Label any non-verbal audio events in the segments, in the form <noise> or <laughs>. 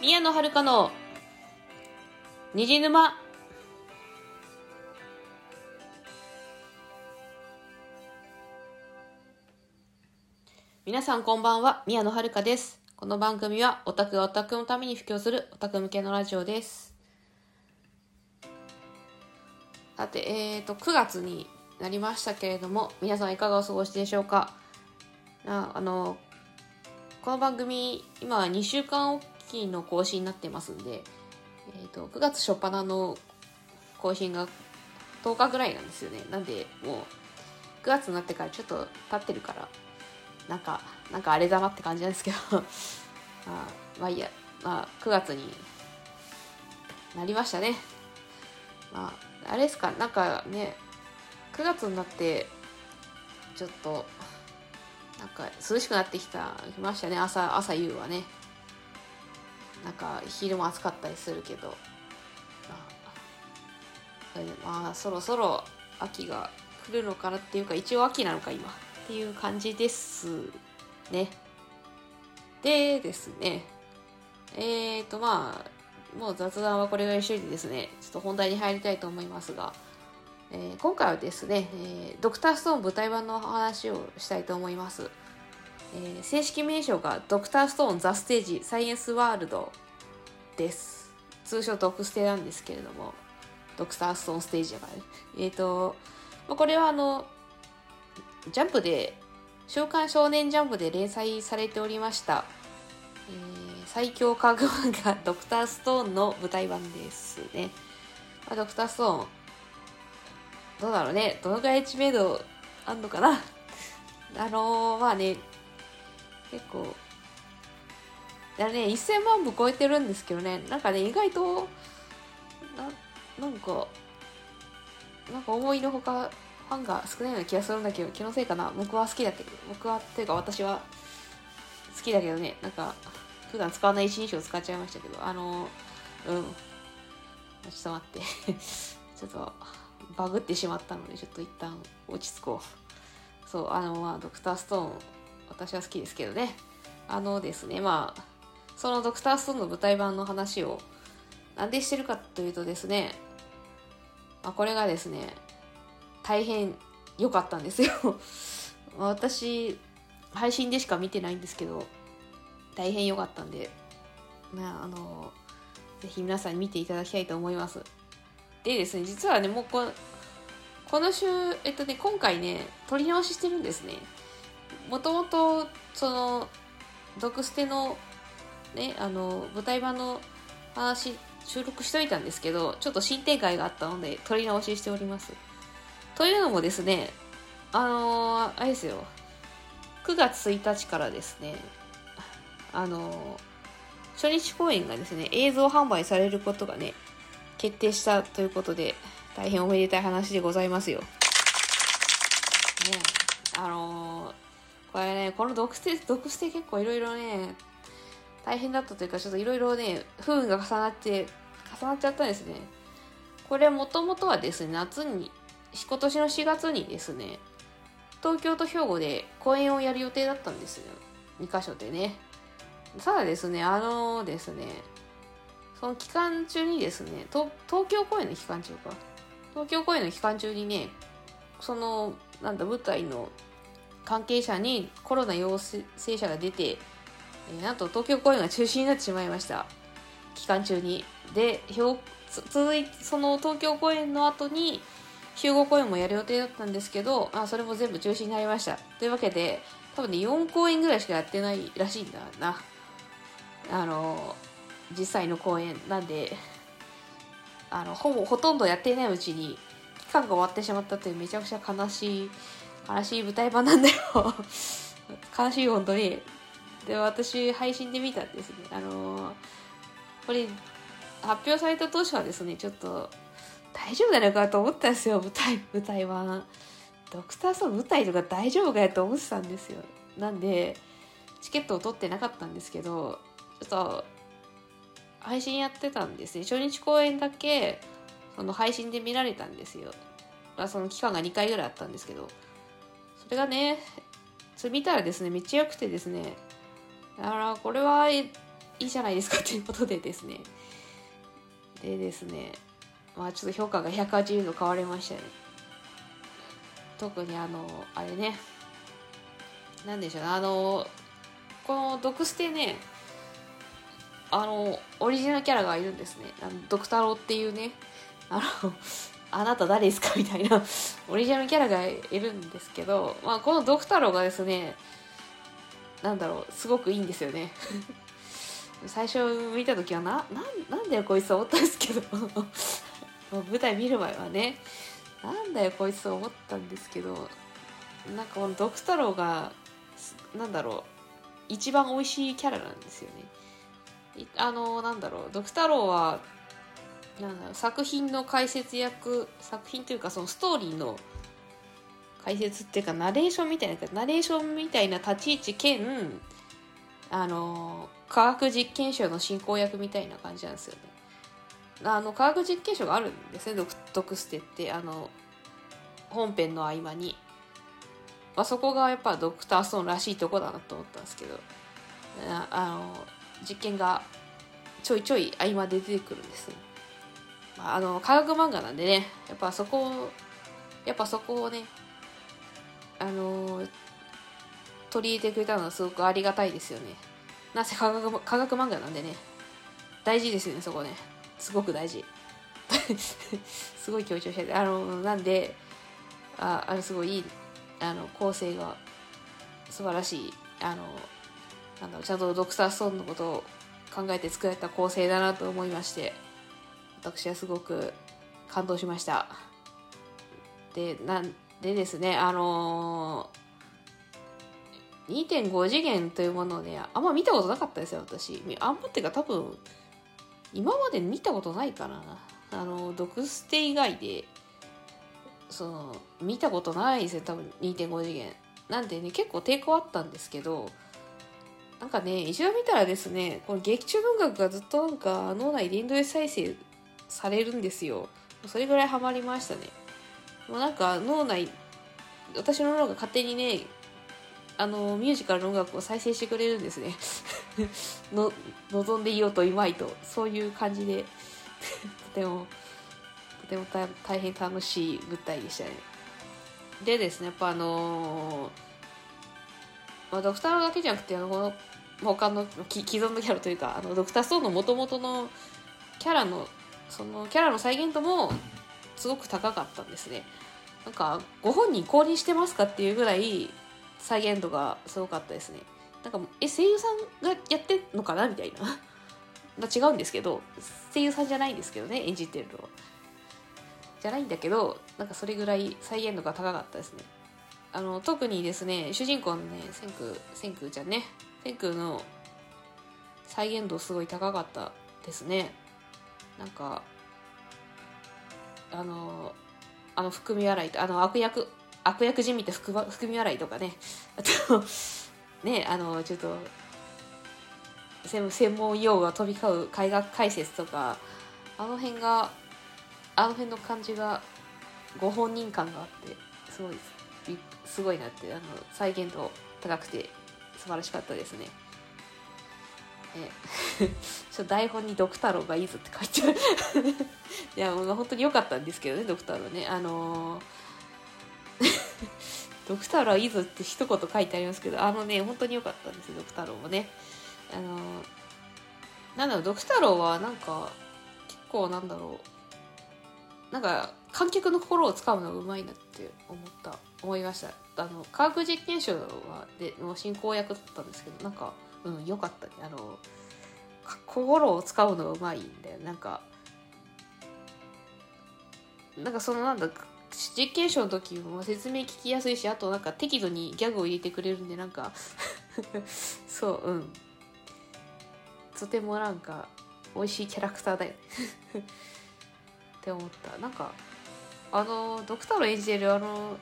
宮野遥の虹沼。皆さんこんばんは宮野遥です。この番組はオタクがオタクのために布教するオタク向けのラジオです。さてえーと9月になりましたけれども皆さんいかがお過ごしでしょうか？ああのこの番組今は2週間おきの更新になってますんで、えーと、9月初っ端の更新が10日ぐらいなんですよね。なんでもう9月になってからちょっと経ってるからなんかなんかあれだなって感じなんですけど。<laughs> あまあいいや、まあ、9月になりましたね。まああれですかなんかね9月になってちょっとなんか涼しくなってきたきましたね。朝朝夕はね。なんか昼も暑かったりするけど。まあ、そろそろ秋が来るのかなっていうか一応秋なのか今っていう感じですね。でですね。えっ、ー、とまあもう雑談はこれが一緒にですね。ちょっと本題に入りたいと思いますが、えー、今回はですね、えー、ドクターストーン舞台版の話をしたいと思います。えー、正式名称がドクターストーンザステージサイエンスワールドです。通称ドクステなんですけれどもドクターストーンステージだからね。えっ、ー、とこれはあのジャンプで週刊少年ジャンプで連載されておりました、えー、最強科学漫画ドクターストーンの舞台版ですね、まあ、ドクターストーンどうだろうね。どのぐらい知名度あんのかな。あのー、まあね結構。いやね1000万部超えてるんですけどね。なんかね意外とななんかなんか思いのほかファンが少ないような気がするんだけど気のせいかな。僕は好きだけど僕はっていうか私は好きだけどね。なんか普段使わない一人称使っちゃいましたけどあのうん。ちょっと待って。<laughs> ちょっとバグってしまったのでちょっと一旦落ち着こう。そうあのまあドクターストーン私は好きですけどね。あのですねまあそのドクターストーンの舞台版の話をなんでしてるかというとですね、まあ、これがですね大変良かったんですよ。<laughs> 私配信でしか見てないんですけど大変良かったんでまああのぜひ皆さんに見ていただきたいと思います。でですね実はねもうここの週えっとね今回ね撮り直ししてるんですね。もともとその毒捨てのねあの舞台版の話収録しといたんですけどちょっと新展開があったので撮り直ししております。というのもですねあのー、あれですよ。9月1日からですねあのー、初日公演がですね映像販売されることがね決定したということで大変おめでたい話でございますよ。ねあのーこれね、この毒捨て、毒捨て結構いろいろね、大変だったというか、ちょっといろいろね、不運が重なって、重なっちゃったんですね。これもともとはですね、夏に、今年の4月にですね、東京と兵庫で公演をやる予定だったんですよ。2カ所でね。ただですね、あのー、ですね、その期間中にですね、東京公演の期間中か。東京公演の期間中にね、その、なんだ、舞台の関係者にコロナ陽性者が出て、え、なんと東京公演が中止になってしまいました。期間中に。で続いてその東京公演の後に集合公演もやる予定だったんですけどあそれも全部中止になりました。というわけで多分ね4公演ぐらいしかやってないらしいんだな。あの実際の公演なんであのほぼほとんどやっていないうちに期間が終わってしまったというめちゃくちゃ悲しい悲しい舞台版なんだよ。<laughs> 悲しい本当に。で私配信で見たんですね。あのー、これ発表された当初はですねちょっと大丈夫なのかと思ったんですよ。舞台舞台版。ドクターソン舞台とか大丈夫かよと思ってたんですよ。なんでチケットを取ってなかったんですけどちょっと配信やってたんですね。初日公演だけその配信で見られたんですよ。まその期間が2回ぐらいあったんですけど。それがね、それ見たらですね、めっちゃ良くてですね、だからこれはいいじゃないですかということでですね。でですねまあちょっと評価が180度変わりましたね。特にあのあれねなんでしょうねあのこのドクステねあのオリジナルキャラがいるんですね。あのドクタロっていうね。あのあなた誰ですか？みたいな。オリジナルキャラがいるんですけど、まあ、このドクタロがですねなんだろうすごくいいんですよね。<laughs> 最初見た時はなななんだよこいつと思ったんですけど。<laughs> 舞台見る前はねなんだよこいつと思ったんですけどなんかこのドクタロがなんだろう一番美味しいキャラなんですよね。あのなんだろうドクタロはなんだろう作品の解説役作品というかそのストーリーの解説っていうかナレーションみたいなナレーションみたいな立ち位置兼あの科学実験賞の進行役みたいな感じなんですよね。あの科学実験賞があるんですねドクドクステってあの本編の合間に、まあ、そこがやっぱドクターストーンらしいとこだなと思ったんですけどあの実験がちょいちょい合間で出てくるんです、ねまあ、あの科学漫画なんでねやっぱそこをやっぱそこをねあの取り入れてくれたのはすごくありがたいですよね。なぜ科学科学漫画なんでね大事ですよねそこね。すごく大事。<laughs> すごい強調してあのなんでああれすごいいいあの構成が素晴らしいあのなんだろうちゃんとドクターストーンのことを考えて作られた構成だなと思いまして。私はすごく感動しました。でなんでですねあのー、2.5次元というものをねあんま見たことなかったですよ私。あんまっていうか多分今まで見たことないかな。あのドクステ以外でその見たことないですよ多分2.5次元。なんでね結構抵抗あったんですけどなんかね一度見たらですねこの劇中音楽がずっとなんか脳内連動再生されるんですよ。それぐらいハマりましたね。もうなんか脳内私の脳が勝手にねあのミュージカルの音楽を再生してくれるんですね。<laughs> の望んでいようといまいとそういう感じで <laughs> とてもとても大変楽しい舞台でしたね。でですねやっぱあのー、まあ、ドクターだけじゃなくてあの他の既存のキャラというかあのドクターストーンのもともとのキャラのそのキャラの再現度もすごく高かったんですね。なんかご本人降臨してますかっていうぐらい再現度がすごかったですね。なんかえ声優さんがやってんのかなみたいな。違うんですけど声優さんじゃないんですけどね演じてるのは。じゃないんだけどなんかそれぐらい再現度が高かったですね。あの特にですね主人公のね千空千空ちゃんね。千空の再現度すごい高かったですね。なんかあのあの含み笑いとあの悪役悪役じみて含み笑いとかねあと <laughs> ねあのちょっと専門用語が飛び交う絵画解説とかあの辺があの辺の感じがご本人感があってすごいすごいなってあの再現度高くて素晴らしかったですね。え <laughs> ちょ台本に「ドクタロウがいいぞ」って書いてある。<laughs> いやもう本当に良かったんですけどねドクタロウね。あのー <laughs> ドクターロはいいぞって一言書いてありますけど、あのね、本当に良かったんですよ、ドクタローもね。あの、なんだろう、ドクタローはなんか、結構なんだろう、なんか、観客の心をつかむのがうまいなって思った、思いました。あの、科学実験賞はでの進行役だったんですけど、なんか、うん、良かったね。あの、心をつかむのがうまいんだよ。なんか、なんかそのなんだ実験証の時も説明聞きやすいしあとなんか適度にギャグを入れてくれるんでなんか <laughs> そううんとてもなんか美味しいキャラクターだよ <laughs> って思ったなんかあのドクターを演じてるあの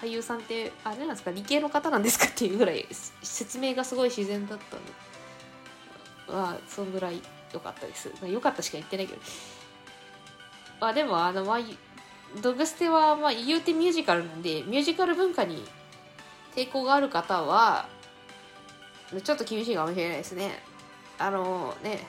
俳優さんってあれなんですか理系の方なんですかっていうぐらい説明がすごい自然だったのまあそんぐらい良かったです。良かったしか言ってないけど。まあでもあのまあドグステはまあ言うてミュージカルなんでミュージカル文化に抵抗がある方はちょっと厳しいかもしれないですね。あのね。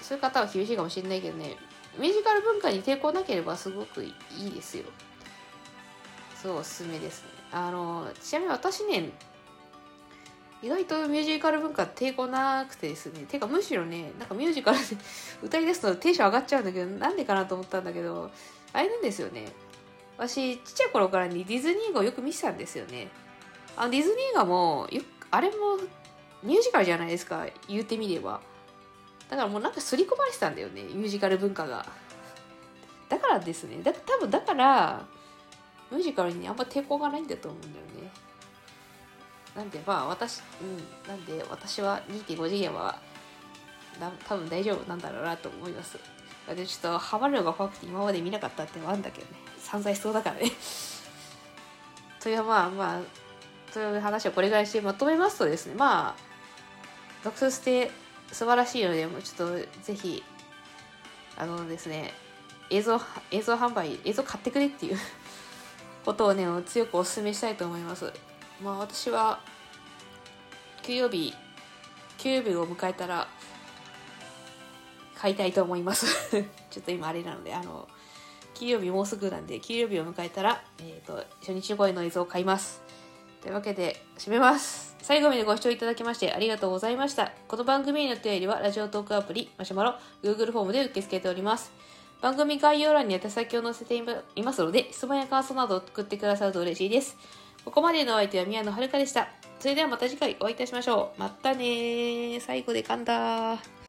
そういう方は厳しいかもしれないけどね。ミュージカル文化に抵抗なければすごくいいですよ。そうおすすめですね。あのちなみに私ね意外とミュージカル文化抵抗なくてですね。てかむしろねなんかミュージカルで <laughs> 歌い出すとテンション上がっちゃうんだけどなんでかなと思ったんだけどあれなんですよね。私ちっちゃい頃からにディズニー映画をよく見てたんですよね。あのディズニー映画もよあれもミュージカルじゃないですか言うてみれば。だからもうなんか刷り込まれてたんだよねミュージカル文化が。だからですねだ多分だからミュージカルにあんま抵抗がないんだと思うんだよね。なんでまあ私うんなんで私は2.5次元は多分大丈夫なんだろうなと思います。でちょっとハマるのが怖くて今まで見なかったってのあるんだけどね。散財しそうだからね。<laughs> というまあまあという話をこれぐらいしてまとめますとですねまあ独創して素晴らしいのでもうちょっとぜひあのですね映像映像販売映像買ってくれっていう <laughs> ことをね強くお勧めしたいと思います。まあ私は休養日休養日を迎えたら買いたいと思います。<laughs> ちょっと今あれなのであの金曜日もうすぐなんで金曜日を迎えたら、えーと、初日公演の映像を買います。というわけで締めます。最後までご視聴いただきましてありがとうございました。この番組への手入れはラジオトークアプリマシュマロ Google フォームで受け付けております。番組概要欄には手先を載せていますので質問や感想などを送ってくださると嬉しいです。ここまでのお相手は宮野遥でした。それではまた次回お会いいたしましょう。またね最後で噛んだ